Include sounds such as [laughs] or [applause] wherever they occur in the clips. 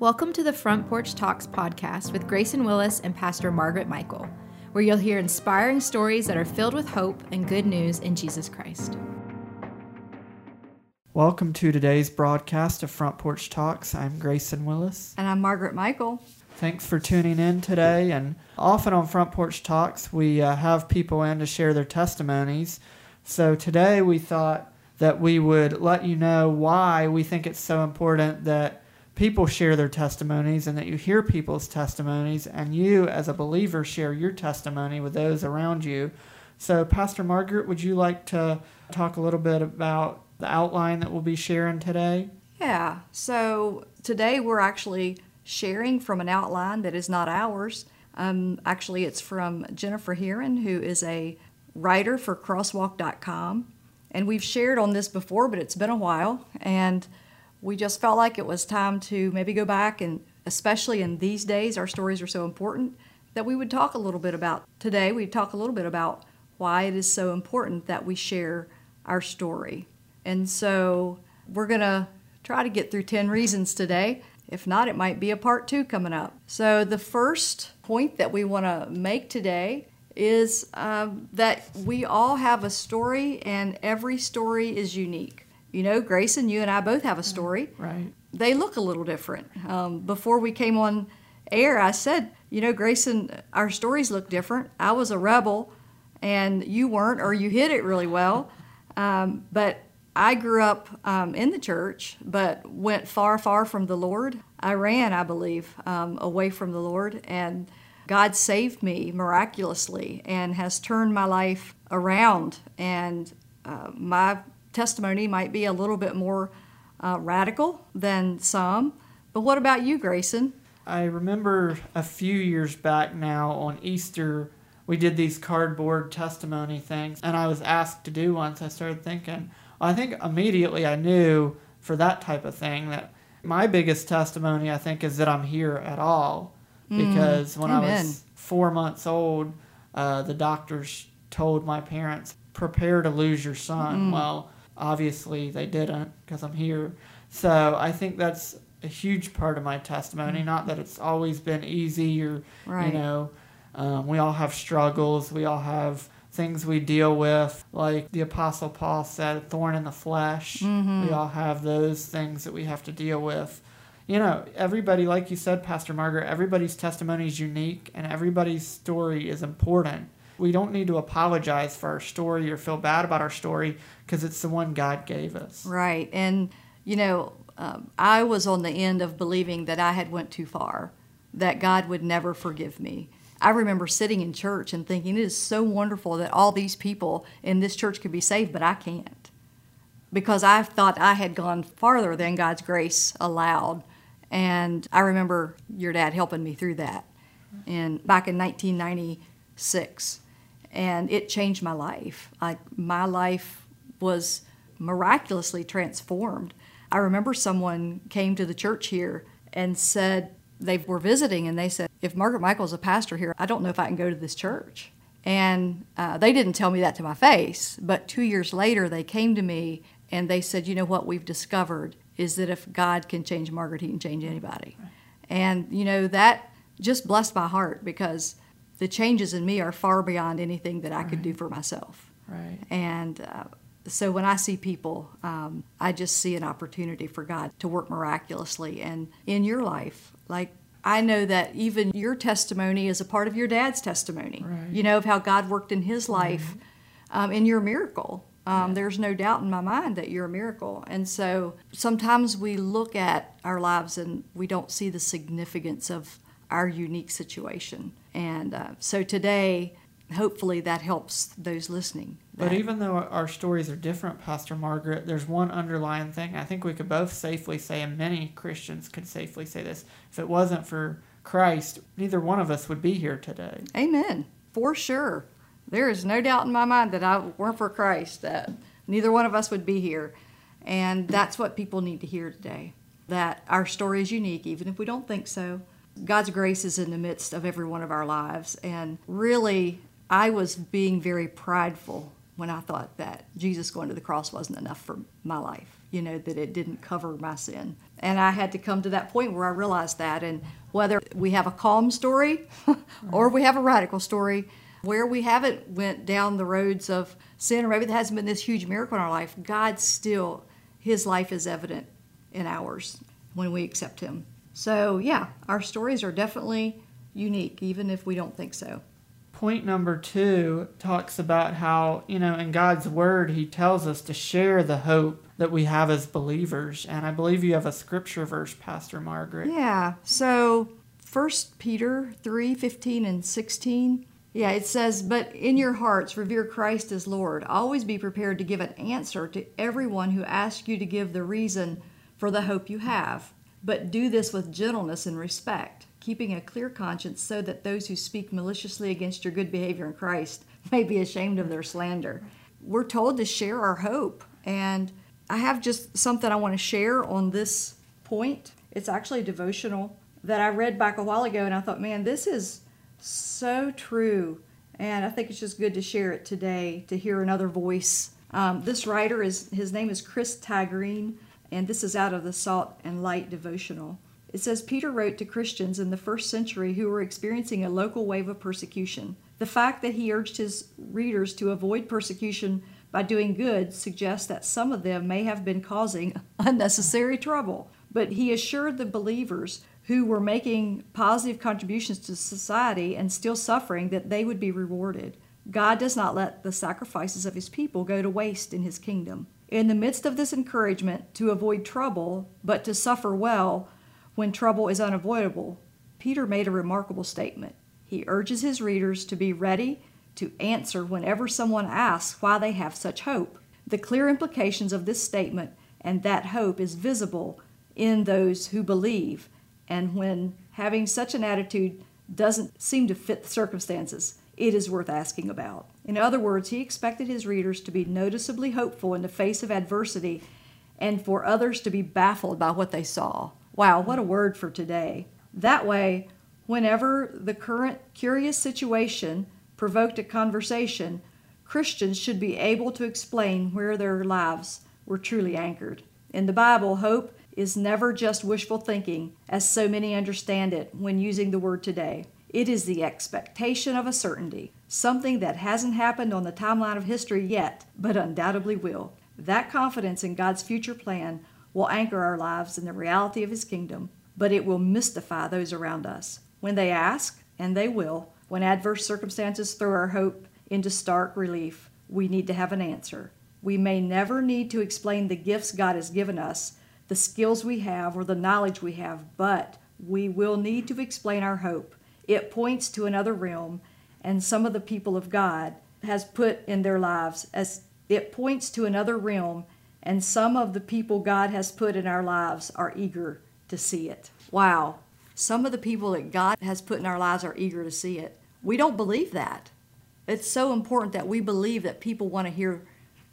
Welcome to the Front Porch Talks podcast with Grayson Willis and Pastor Margaret Michael, where you'll hear inspiring stories that are filled with hope and good news in Jesus Christ. Welcome to today's broadcast of Front Porch Talks. I'm Grayson Willis. And I'm Margaret Michael. Thanks for tuning in today. And often on Front Porch Talks, we uh, have people in to share their testimonies. So today we thought that we would let you know why we think it's so important that people share their testimonies and that you hear people's testimonies and you as a believer share your testimony with those around you. So, Pastor Margaret, would you like to talk a little bit about the outline that we'll be sharing today? Yeah. So, today we're actually sharing from an outline that is not ours. Um, actually, it's from Jennifer Heeren, who is a writer for crosswalk.com. And we've shared on this before, but it's been a while. And we just felt like it was time to maybe go back and especially in these days our stories are so important that we would talk a little bit about today we'd talk a little bit about why it is so important that we share our story. And so we're going to try to get through 10 reasons today. If not it might be a part two coming up. So the first point that we want to make today is um, that we all have a story and every story is unique you know, Grayson, you and I both have a story. Right. They look a little different. Um, before we came on air, I said, you know, Grayson, our stories look different. I was a rebel, and you weren't, or you hid it really well. Um, but I grew up um, in the church, but went far, far from the Lord. I ran, I believe, um, away from the Lord, and God saved me miraculously and has turned my life around. And uh, my testimony might be a little bit more uh, radical than some. But what about you, Grayson? I remember a few years back now on Easter, we did these cardboard testimony things, and I was asked to do one. So I started thinking, well, I think immediately I knew for that type of thing that my biggest testimony, I think, is that I'm here at all. Mm, because mm, when amen. I was four months old, uh, the doctors told my parents, prepare to lose your son. Mm. Well, Obviously, they didn't because I'm here. So I think that's a huge part of my testimony. Mm-hmm. Not that it's always been easy or, right. you know, um, we all have struggles. We all have things we deal with. Like the Apostle Paul said, thorn in the flesh. Mm-hmm. We all have those things that we have to deal with. You know, everybody, like you said, Pastor Margaret, everybody's testimony is unique and everybody's story is important we don't need to apologize for our story or feel bad about our story because it's the one God gave us. Right. And, you know, um, I was on the end of believing that I had went too far, that God would never forgive me. I remember sitting in church and thinking it is so wonderful that all these people in this church could be saved, but I can't. Because I thought I had gone farther than God's grace allowed. And I remember your dad helping me through that. And back in 1996 and it changed my life. Like my life was miraculously transformed. I remember someone came to the church here and said they were visiting and they said, If Margaret Michael's a pastor here, I don't know if I can go to this church. And uh, they didn't tell me that to my face, but two years later they came to me and they said, You know what we've discovered is that if God can change Margaret, he can change anybody. And, you know, that just blessed my heart because the changes in me are far beyond anything that I right. could do for myself. Right. And uh, so when I see people, um, I just see an opportunity for God to work miraculously. And in your life, like I know that even your testimony is a part of your dad's testimony. Right. You know of how God worked in his life, um, in your miracle. Um, yeah. There's no doubt in my mind that you're a miracle. And so sometimes we look at our lives and we don't see the significance of our unique situation. And uh, so today, hopefully, that helps those listening. But even though our stories are different, Pastor Margaret, there's one underlying thing. I think we could both safely say, and many Christians could safely say this if it wasn't for Christ, neither one of us would be here today. Amen. For sure. There is no doubt in my mind that I weren't for Christ, that neither one of us would be here. And that's what people need to hear today that our story is unique, even if we don't think so. God's grace is in the midst of every one of our lives. And really, I was being very prideful when I thought that Jesus going to the cross wasn't enough for my life, you know, that it didn't cover my sin. And I had to come to that point where I realized that. And whether we have a calm story [laughs] or we have a radical story, where we haven't went down the roads of sin or maybe there hasn't been this huge miracle in our life, God still, his life is evident in ours when we accept him. So, yeah, our stories are definitely unique, even if we don't think so. Point number two talks about how, you know, in God's Word, He tells us to share the hope that we have as believers. And I believe you have a scripture verse, Pastor Margaret. Yeah. So, First Peter 3 15 and 16. Yeah, it says, But in your hearts, revere Christ as Lord. Always be prepared to give an answer to everyone who asks you to give the reason for the hope you have. But do this with gentleness and respect keeping a clear conscience so that those who speak maliciously against your good behavior in Christ [laughs] may be ashamed of their slander. We're told to share our hope. And I have just something I want to share on this point. It's actually a devotional that I read back a while ago, and I thought, man, this is so true. And I think it's just good to share it today to hear another voice. Um, this writer is his name is Chris Tiegreen, and this is out of the Salt and Light devotional. It says Peter wrote to Christians in the first century who were experiencing a local wave of persecution. The fact that he urged his readers to avoid persecution by doing good suggests that some of them may have been causing [laughs] unnecessary trouble. But he assured the believers who were making positive contributions to society and still suffering that they would be rewarded. God does not let the sacrifices of his people go to waste in his kingdom. In the midst of this encouragement to avoid trouble, but to suffer well, when trouble is unavoidable, Peter made a remarkable statement. He urges his readers to be ready to answer whenever someone asks why they have such hope. The clear implications of this statement and that hope is visible in those who believe, and when having such an attitude doesn't seem to fit the circumstances, it is worth asking about. In other words, he expected his readers to be noticeably hopeful in the face of adversity and for others to be baffled by what they saw. Wow, what a word for today. That way, whenever the current curious situation provoked a conversation, Christians should be able to explain where their lives were truly anchored. In the Bible, hope is never just wishful thinking, as so many understand it when using the word today. It is the expectation of a certainty, something that hasn't happened on the timeline of history yet, but undoubtedly will. That confidence in God's future plan will anchor our lives in the reality of His kingdom, but it will mystify those around us. When they ask, and they will, when adverse circumstances throw our hope into stark relief, we need to have an answer. We may never need to explain the gifts God has given us, the skills we have, or the knowledge we have, but we will need to explain our hope. It points to another realm, and some of the people of God has put in their lives as it points to another realm and some of the people God has put in our lives are eager to see it. Wow. Some of the people that God has put in our lives are eager to see it. We don't believe that. It's so important that we believe that people want to hear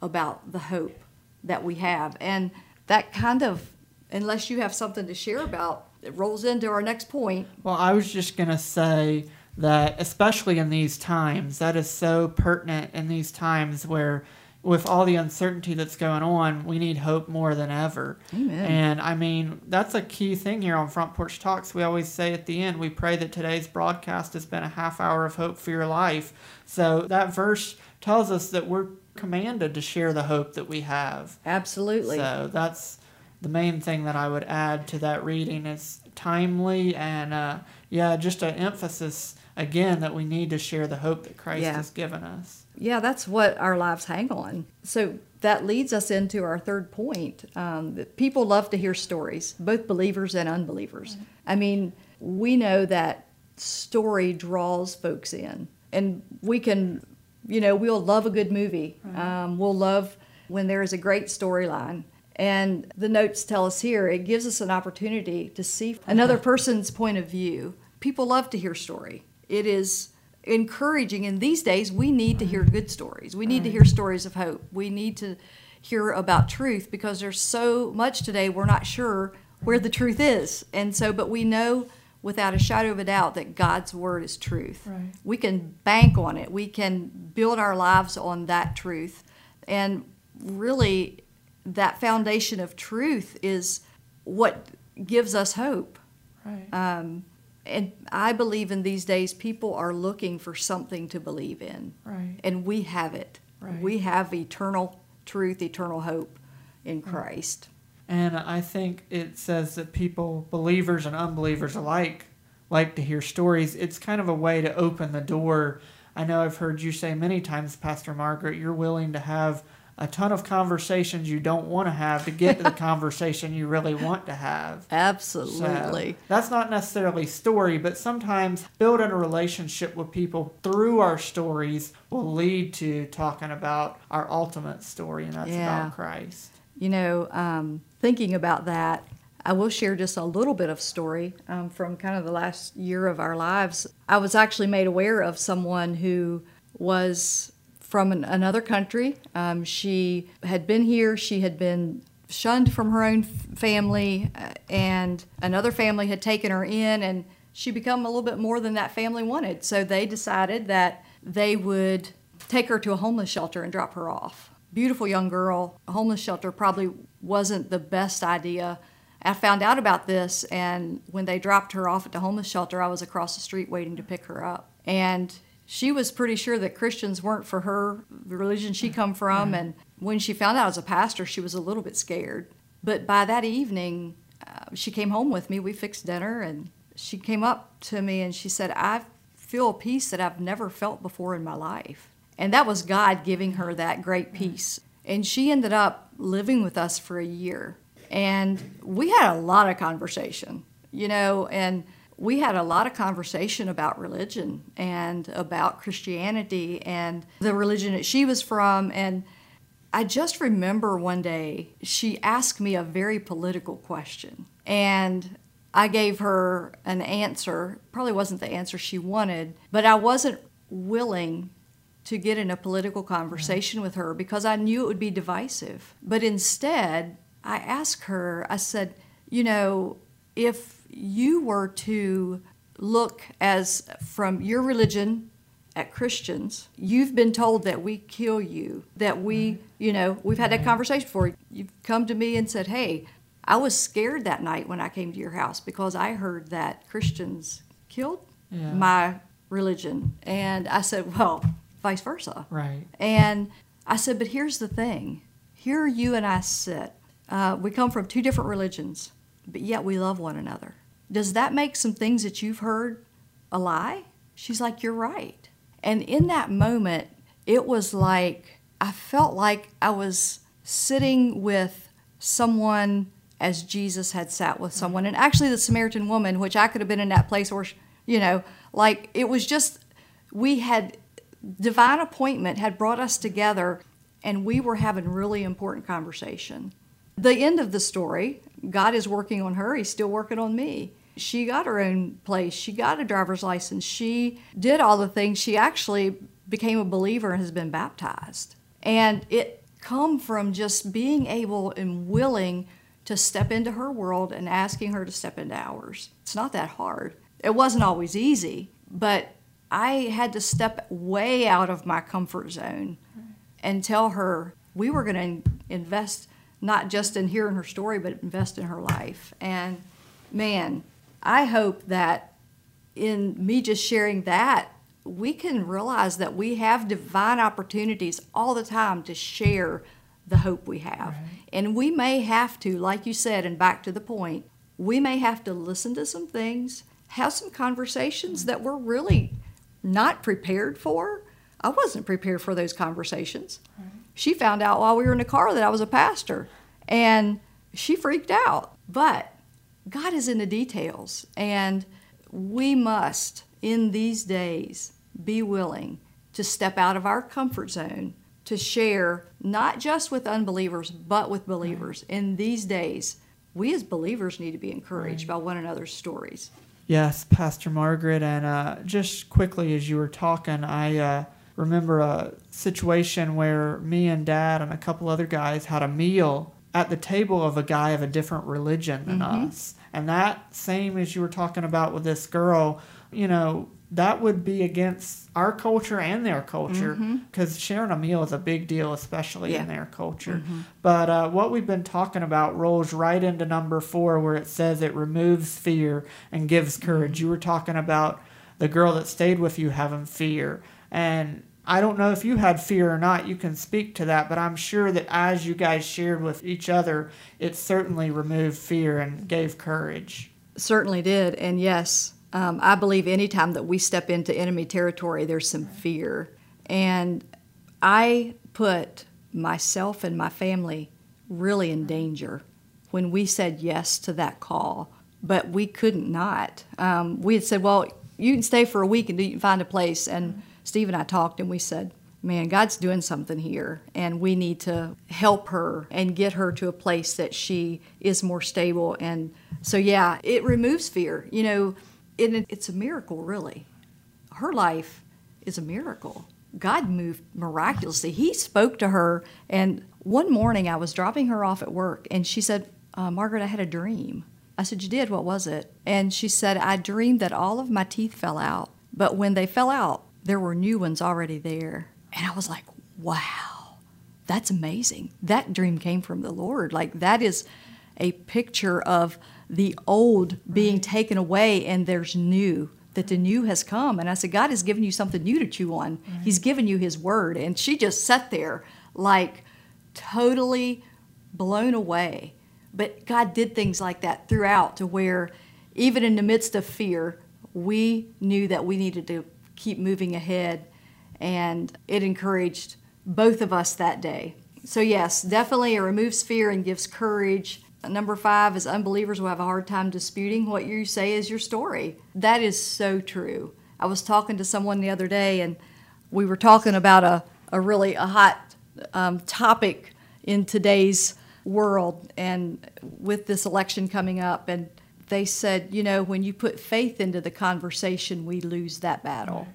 about the hope that we have. And that kind of, unless you have something to share about, it rolls into our next point. Well, I was just going to say that, especially in these times, that is so pertinent in these times where with all the uncertainty that's going on, we need hope more than ever. Amen. And I mean, that's a key thing here on Front Porch Talks. We always say at the end, we pray that today's broadcast has been a half hour of hope for your life. So that verse tells us that we're commanded to share the hope that we have. Absolutely. So that's the main thing that I would add to that reading is timely and uh, yeah, just an emphasis again that we need to share the hope that Christ Yeah. has given us. Yeah, that's what our lives hang on. So that leads us into our third point. Um, that people love to hear stories, both believers and unbelievers. I mean, we know that story draws folks in, and we can, you know, we'll love a good movie. Um, we'll love when there is a great storyline. And the notes tell us here it gives us an opportunity to see another person's point of view. People love to hear story. It is encouraging and these days we need to hear good stories we need to hear stories of hope we need to hear about truth because there's so much today we're not sure where the truth is and so but we know without a shadow of a doubt that God's word is truth. Right. We can bank on it. We can build our lives on that truth. And really, that foundation of truth is what gives us hope. Right. Um, and I believe in these days, people are looking for something to believe in. right. And we have it. Right. We have eternal truth, eternal hope in Christ. And I think it says that people, believers and unbelievers alike, like to hear stories. It's kind of a way to open the door. I know I've heard you say many times, Pastor Margaret, you're willing to have a ton of conversations you don't want to have to get to the [laughs] conversation you really want to have. So, Absolutely. that's not necessarily story, but sometimes building a relationship with people through our stories will lead to talking about our ultimate story, and that's Yeah. about Christ. You know, um, thinking about that, I will share just a little bit of story um, from kind of the last year of our lives. I was actually made aware of someone who was from an, another country. Um, she had been here, she had been shunned from her own family, uh, and another family had taken her in, and she become a little bit more than that family wanted. So they decided that they would take her to a homeless shelter and drop her off. Beautiful young girl. A homeless shelter probably wasn't the best idea. I found out about this, and when they dropped her off at the homeless shelter, I was across the street waiting to pick her up. And she was pretty sure that Christians weren't for her, the religion she come mm-hmm. from. Mm-hmm. And when she found out I was a pastor, she was a little bit scared. But by that evening, uh, she came home with me. We fixed dinner, and she came up to me and she said, I feel a peace that I've never felt before in my life. And that was God giving her that great mm-hmm. peace. And she ended up living with us for a year. And we had a lot of conversation, you know, and we had a lot of conversation about religion and about Christianity and the religion that she was from. And I just remember one day she asked me a very political question. And I gave her an answer. Probably wasn't the answer she wanted, but I wasn't willing to get in a political conversation with her because I knew it would be divisive. But instead, I asked her, I said, you know, if you were to look as from your religion at Christians, you've been told that we kill you, that we, you know, we've had that conversation before. You've come to me and said, hey, I was scared that night when I came to your house because I heard that Christians killed Yeah. my religion. And I said, well, vice versa. Right. And I said, but here's the thing here you and I sit. Uh, we come from two different religions, but yet we love one another. Does that make some things that you've heard a lie? She's like, You're right. And in that moment, it was like I felt like I was sitting with someone as Jesus had sat with someone. And actually, the Samaritan woman, which I could have been in that place where, you know, like it was just, we had divine appointment had brought us together and we were having really important conversation. The end of the story, God is working on her, he's still working on me. She got her own place, she got a driver's license, she did all the things. She actually became a believer and has been baptized. And it come from just being able and willing to step into her world and asking her to step into ours. It's not that hard. It wasn't always easy, but I had to step way out of my comfort zone and tell her we were going to invest not just in hearing her story, but invest in her life. And man, I hope that in me just sharing that, we can realize that we have divine opportunities all the time to share the hope we have. And we may have to, like you said, and back to the point, we may have to listen to some things, have some conversations that we're really not prepared for. I wasn't prepared for those conversations. She found out while we were in the car that I was a pastor, and she freaked out. But God is in the details, and we must, in these days, be willing to step out of our comfort zone to share not just with unbelievers, but with believers. In these days, we as believers need to be encouraged by one another's stories. Yes, Pastor Margaret. And uh, just quickly as you were talking, I uh, remember a situation where me and Dad and a couple other guys had a meal at the table of a guy of a different religion than mm-hmm. us. And that same as you were talking about with this girl, you know, that would be against our culture and their culture mm-hmm. because sharing a meal is a big deal, especially Yeah. in their culture. Mm-hmm. But uh, what we've been talking about rolls right into number four, where it says it removes fear and gives courage. You were talking about the girl that stayed with you having fear. And I don't know if you had fear or not. You can speak to that, but I'm sure that as you guys shared with each other, it certainly removed fear and gave courage. Certainly did. And yes, um, I believe anytime that we step into enemy territory, there's some fear. And I put myself and my family really in danger when we said yes to that call, but we couldn't not. Um, we had said, well, you can stay for a week and you can find a place. And Steve and I talked and we said, man, God's doing something here, and we need to help her and get her to a place that she is more stable. And so, yeah, it removes fear. You know, it, it's a miracle, really. Her life is a miracle. God moved miraculously. He spoke to her, and one morning I was dropping her off at work, and she said, uh, Margaret, I had a dream. I said, You did? What was it? And she said, I dreamed that all of my teeth fell out, but when they fell out, there were new ones already there. And I was like, Wow, that's amazing. That dream came from the Lord. Like, that is a picture of the old being taken away, and there's new. That the new has come. And I said, God has given you something new to chew on. He's given you His word. And she just sat there like totally blown away. But God did things like that throughout to where, even in the midst of fear, we knew that we needed to keep moving ahead. And it encouraged both of us that day. So, yes, definitely it removes fear and gives courage. Number five is unbelievers will have a hard time disputing what you say is your story. That is so true. I was talking to someone the other day, and we were talking about a, a really a hot um, topic in today's world and with this election coming up and they said you know when you put faith into the conversation we lose that battle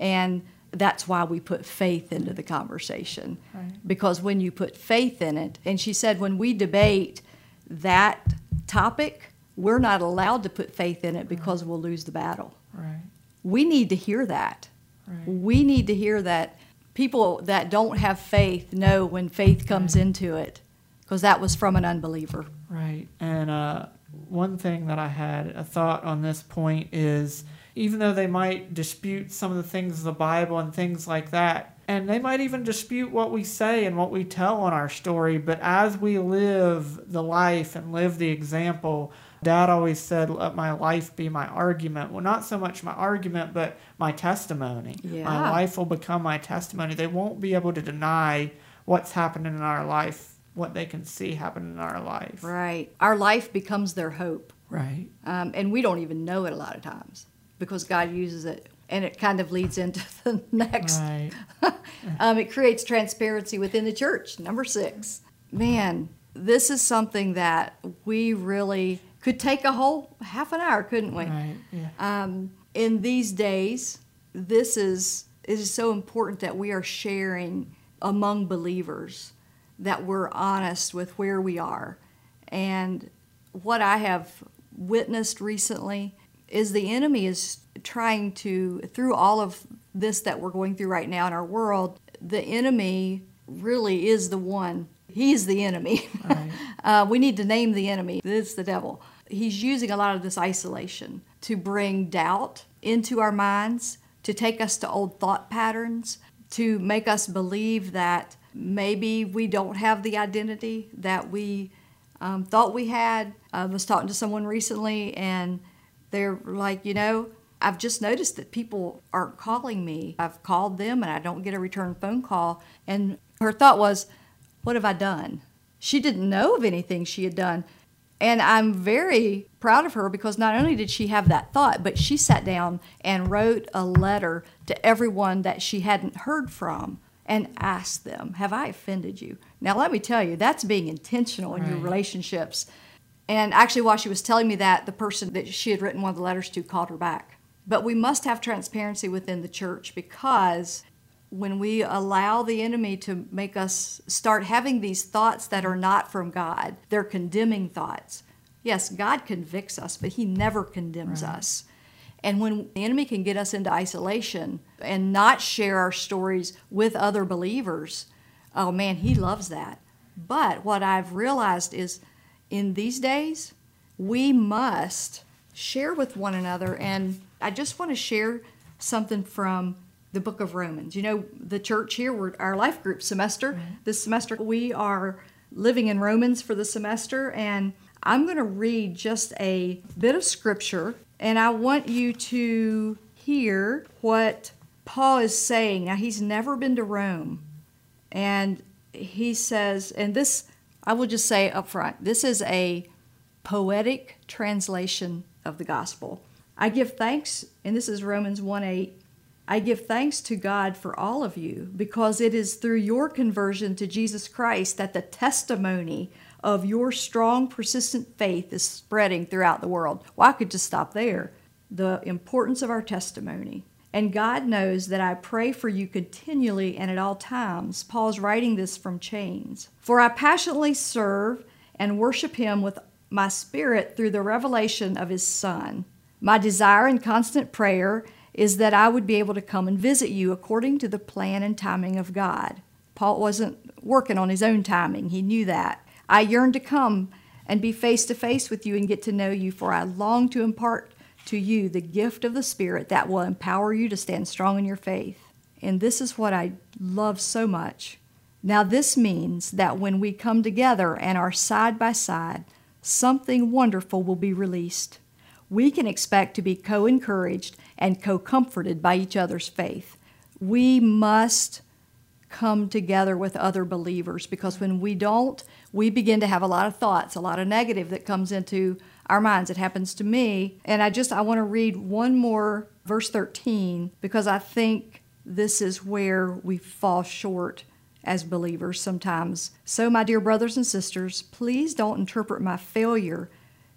and that's why we put faith into the conversation because when you put faith in it and she said when we debate that topic we're not allowed to put faith in it because we'll lose the battle Right. we need to hear that. Right. We need to hear that people that don't have faith know when faith comes into it because that was from an unbeliever. Right. And uh, one thing that I had a thought on this point is even though they might dispute some of the things of the Bible and things like that, and they might even dispute what we say and what we tell on our story, but as we live the life and live the example, Dad always said, Let my life be my argument. Well, not so much my argument, but my testimony. My life will become my testimony. They won't be able to deny what's happening in our life, what they can see happening in our life. Right. Our life becomes their hope. Right. Um, and we don't even know it a lot of times because God uses it. And it kind of leads into [laughs] the next. Right. [laughs] Um, it creates transparency within the church. Number six. Man, this is something that we really could take a whole half an hour, couldn't we? Right. Yeah. um, in these days, this is it is so important that we are sharing among believers that we're honest with where we are. And what I have witnessed recently is the enemy is trying to through all of this that we're going through right now in our world, the enemy really is the one. He's the enemy. Right. [laughs] Uh, we need to name the enemy. It's the devil. He's using a lot of this isolation to bring doubt into our minds, to take us to old thought patterns, to make us believe that maybe we don't have the identity that we um, thought we had. I was talking to someone recently, and they're like, you know, I've just noticed that people aren't calling me. I've called them, and I don't get a return phone call. And her thought was, what have I done? She didn't know of anything she had done. And I'm very proud of her because not only did she have that thought, but she sat down and wrote a letter to everyone that she hadn't heard from and ask them, Have I offended you? Now, let me tell you, that's being intentional in your relationships. And actually, while she was telling me that, the person that she had written one of the letters to called her back. But we must have transparency within the church because when we allow the enemy to make us start having these thoughts that are not from God, they're condemning thoughts. Yes, God convicts us, but He never condemns right. us. And when the enemy can get us into isolation and not share our stories with other believers, oh man, he loves that. But what I've realized is in these days, we must share with one another. And I just want to share something from the book of Romans. You know, the church here, we're our life group semester. Mm-hmm. This semester, we are living in Romans for the semester. And I'm going to read just a bit of scripture, and I want you to hear what Paul is saying. Now, he's never been to Rome, and he says, and this, I will just say up front, this is a poetic translation of the gospel. I give thanks, and this is Romans 1 8. I give thanks to God for all of you because it is through your conversion to Jesus Christ that the testimony of your strong, persistent faith is spreading throughout the world. Well, I could just stop there. The importance of our testimony. And God knows that I pray for you continually and at all times. Paul's writing this from chains. For I passionately serve and worship Him with my spirit through the revelation of His Son. My desire and constant prayer is that I would be able to come and visit you according to the plan and timing of God. Paul wasn't working on his own timing, he knew that. I yearn to come and be face to face with you and get to know you, for I long to impart to you the gift of the Spirit that will empower you to stand strong in your faith. And this is what I love so much. Now, this means that when we come together and are side by side, something wonderful will be released. We can expect to be co encouraged and co comforted by each other's faith. We must come together with other believers because when we don't, we begin to have a lot of thoughts, a lot of negative that comes into our minds. It happens to me. And I just I want to read one more verse 13 because I think this is where we fall short as believers sometimes. So my dear brothers and sisters, please don't interpret my failure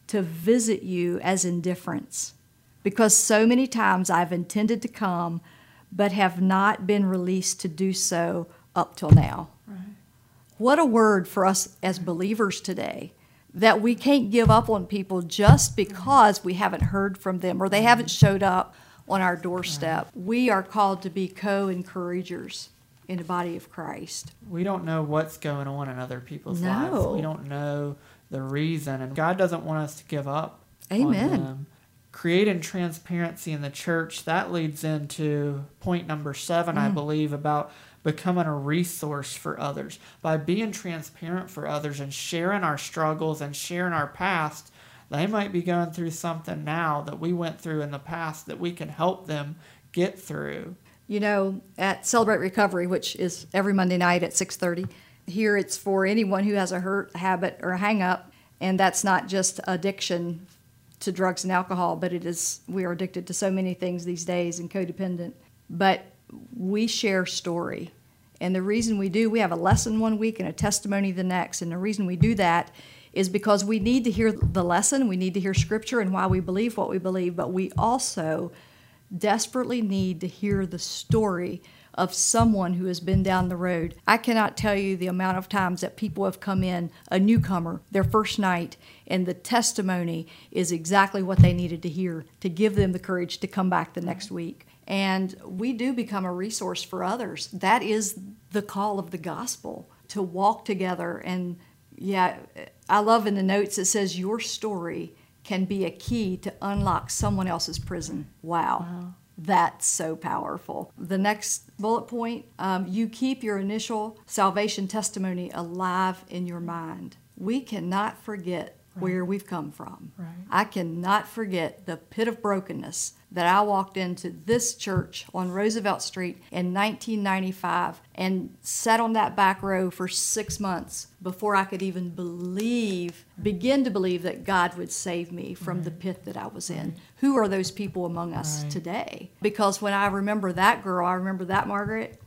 to visit you as indifference because so many times I've intended to come but have not been released to do so up till now. Right. What a word for us as believers today that we can't give up on people just because we haven't heard from them or they haven't showed up on our doorstep. Right. We are called to be co encouragers in the body of Christ. We don't know what's going on in other people's no. lives. We don't know the reason, and God doesn't want us to give up. Amen creating transparency in the church, that leads into point number seven, mm. I believe, about becoming a resource for others. By being transparent for others and sharing our struggles and sharing our past, they might be going through something now that we went through in the past that we can help them get through. You know, at Celebrate Recovery, which is every Monday night at 6:30, here it's for anyone who has a hurt, habit, or a hang up, and that's not just addiction to drugs and alcohol, but it is we are addicted to so many things these days and codependent. But we share story. And the reason we do, we have a lesson one week and a testimony the next. And the reason we do that is because we need to hear the lesson, we need to hear scripture and why we believe what we believe, but we also desperately need to hear the story of someone who has been down the road. I cannot tell you the amount of times that people have come in, a newcomer, their first night, and the testimony is exactly what they needed to hear to give them the courage to come back the next week. And we do become a resource for others. That is the call of the gospel to walk together. And yeah, I love in the notes it says, Your story can be a key to unlock someone else's prison. Wow. wow. That's so powerful. The next bullet point um, you keep your initial salvation testimony alive in your mind. We cannot forget right. where we've come from. Right. I cannot forget the pit of brokenness that I walked into this church on Roosevelt Street in 1995 and sat on that back row for six months before I could even believe, begin to believe that God would save me from right. the pit that I was in. Right. Who are those people among us right. today? Because when I remember that girl, I remember that Margaret,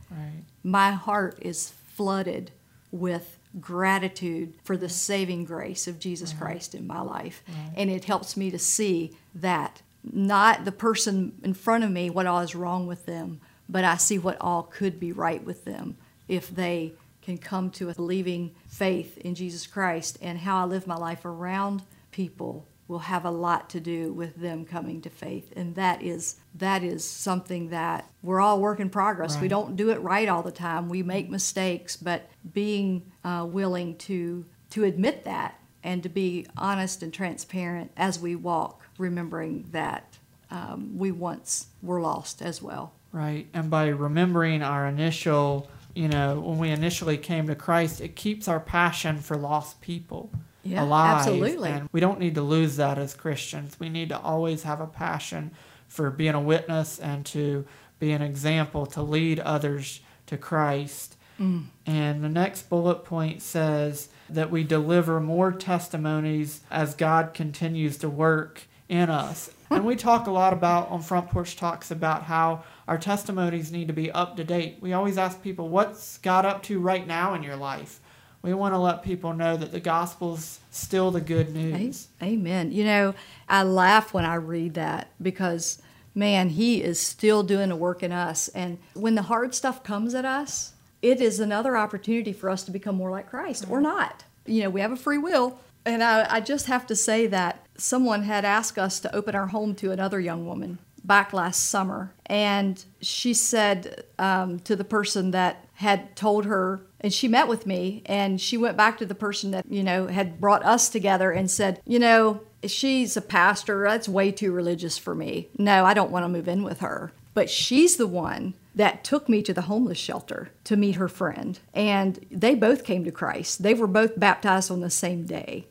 my heart is flooded with gratitude for the saving grace of Jesus Christ in my life. And it helps me to see that not the person in front of me, what all is wrong with them, but I see what all could be right with them if they can come to a believing faith in Jesus Christ and how I live my life around people will have a lot to do with them coming to faith. And that is that is something that we're all work in progress. We don't do it right all the time. We make mistakes but being uh, willing to to admit that and to be honest and transparent as we walk remembering that um, we once were lost as well. Right. And by remembering our initial, you know, when we initially came to Christ, it keeps our passion for lost people Yeah, alive. absolutely. And we don't need to lose that as Christians. We need to always have a passion for being a witness and to be an example to lead others to Christ. Mm. And the next bullet point says that we deliver more testimonies as God continues to work in us. [laughs] And we talk a lot about on Front Porch Talks about how our testimonies need to be up to date. We always ask people, what's God up to right now in your life? We want to let people know that the gospel's still the good news. Amen. You know, I laugh when I read that because, man, He is still doing the work in us. And when the hard stuff comes at us, it is another opportunity for us to become more like Christ or not. You know, we have a free will. And I, I just have to say that someone had asked us to open our home to another young woman back last summer. And she said um, to the person that had told her, and she met with me, and she went back to the person that, you know, had brought us together and said, you know, she's a pastor. That's way too religious for me. No, I don't want to move in with her. But she's the one that took me to the homeless shelter to meet her friend. And they both came to Christ. They were both baptized on the same day.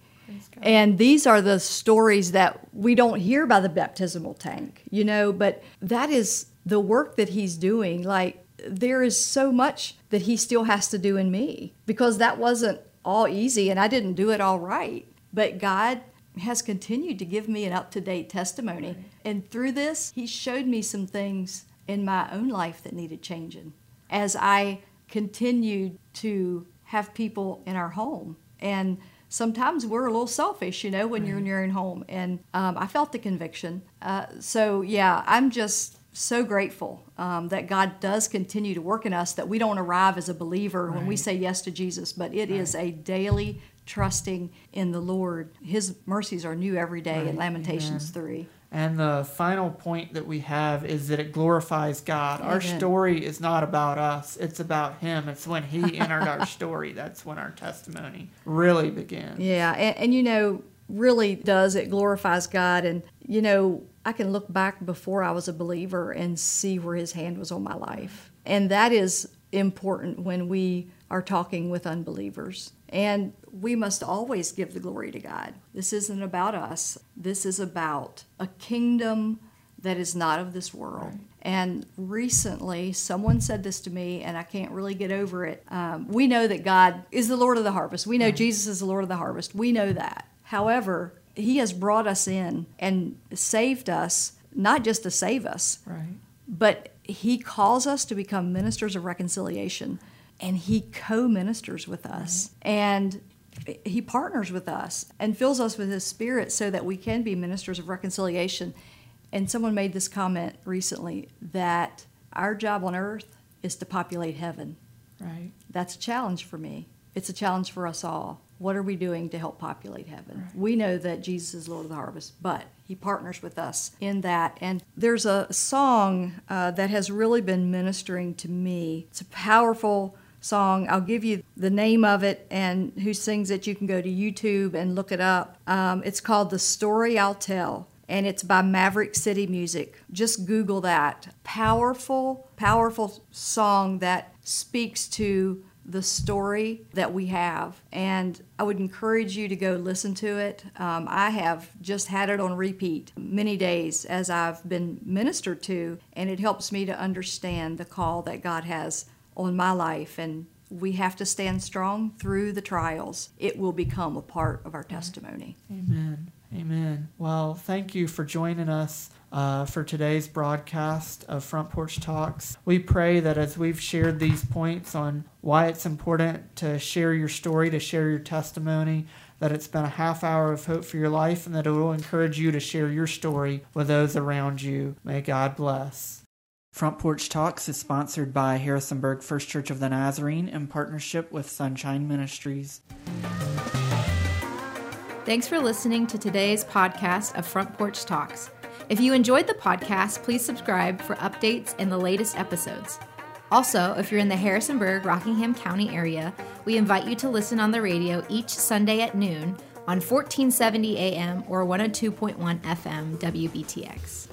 And these are the stories that we don't hear by the baptismal tank, you know, but that is the work that he's doing. Like, there is so much that he still has to do in me because that wasn't all easy and I didn't do it all right. But God has continued to give me an up to date testimony. And through this, he showed me some things in my own life that needed changing as I continued to have people in our home. And sometimes we're a little selfish, you know, when you're in your own home. And um, I felt the conviction. Uh, so, yeah, I'm just so grateful um, that God does continue to work in us, that we don't arrive as a believer when we say yes to Jesus, but it is a daily trusting in the Lord. His mercies are new every day in Lamentations Amen. 3. And the final point that we have is that it glorifies God. Our story is not about us, it's about Him. It's when He entered our [laughs] story. That's when our testimony really begins. Yeah, and, and you know, really does it glorifies God. And you know, I can look back before I was a believer and see where His hand was on my life, and that is important when we are talking with unbelievers. And we must always give the glory to God. This isn't about us. This is about a kingdom that is not of this world. And recently, someone said this to me, and I can't really get over it. Um, we know that God is the Lord of the harvest. We know Jesus is the Lord of the harvest. We know that. However, He has brought us in and saved us, not just to save us, Right. but He calls us to become ministers of reconciliation, and He co ministers with us. And he partners with us and fills us with his spirit so that we can be ministers of reconciliation. And someone made this comment recently that our job on earth is to populate heaven. Right. That's a challenge for me. It's a challenge for us all. What are we doing to help populate heaven? We know that Jesus is Lord of the harvest, but He partners with us in that. And there's a song uh, that has really been ministering to me. It's a powerful song. I'll give you the name of it and who sings it. You can go to YouTube and look it up. Um, it's called The Story I'll Tell and it's by Maverick City Music. Just Google that. Powerful, powerful song that speaks to the story that we have. And I would encourage you to go listen to it. Um, I have just had it on repeat many days as I've been ministered to, and it helps me to understand the call that God has on my life. And we have to stand strong through the trials. It will become a part of our testimony. Amen. Amen. Well, thank you for joining us uh, for today's broadcast of Front Porch Talks. We pray that as we've shared these points on why it's important to share your story, to share your testimony, that it's been a half hour of hope for your life, and that it will encourage you to share your story with those around you. May God bless. Front Porch Talks is sponsored by Harrisonburg First Church of the Nazarene in partnership with Sunshine Ministries. Thanks for listening to today's podcast of Front Porch Talks. If you enjoyed the podcast, please subscribe for updates and the latest episodes. Also, if you're in the Harrisonburg, Rockingham County area, we invite you to listen on the radio each Sunday at noon on 1470 AM or 102.1 FM WBTX.